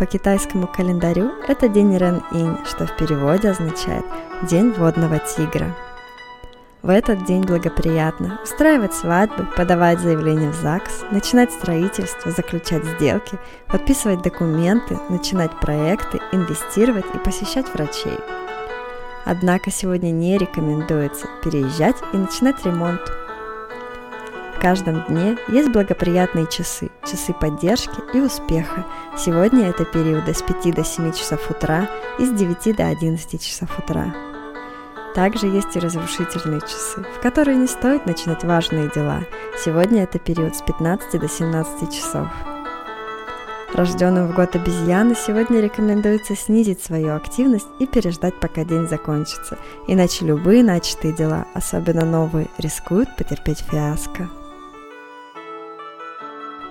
По китайскому календарю это день Рен-Инь, что в переводе означает «День водного тигра». В этот день благоприятно устраивать свадьбы, подавать заявления в ЗАГС, начинать строительство, заключать сделки, подписывать документы, начинать проекты, инвестировать и посещать врачей. Однако сегодня не рекомендуется переезжать и начинать ремонт – в каждом дне есть благоприятные часы, часы поддержки и успеха. Сегодня это периоды с 5 до 7 часов утра и с 9 до 11 часов утра. Также есть и разрушительные часы, в которые не стоит начинать важные дела. Сегодня это период с 15 до 17 часов. Рожденным в год обезьяны сегодня рекомендуется снизить свою активность и переждать, пока день закончится, иначе любые начатые дела, особенно новые, рискуют потерпеть фиаско.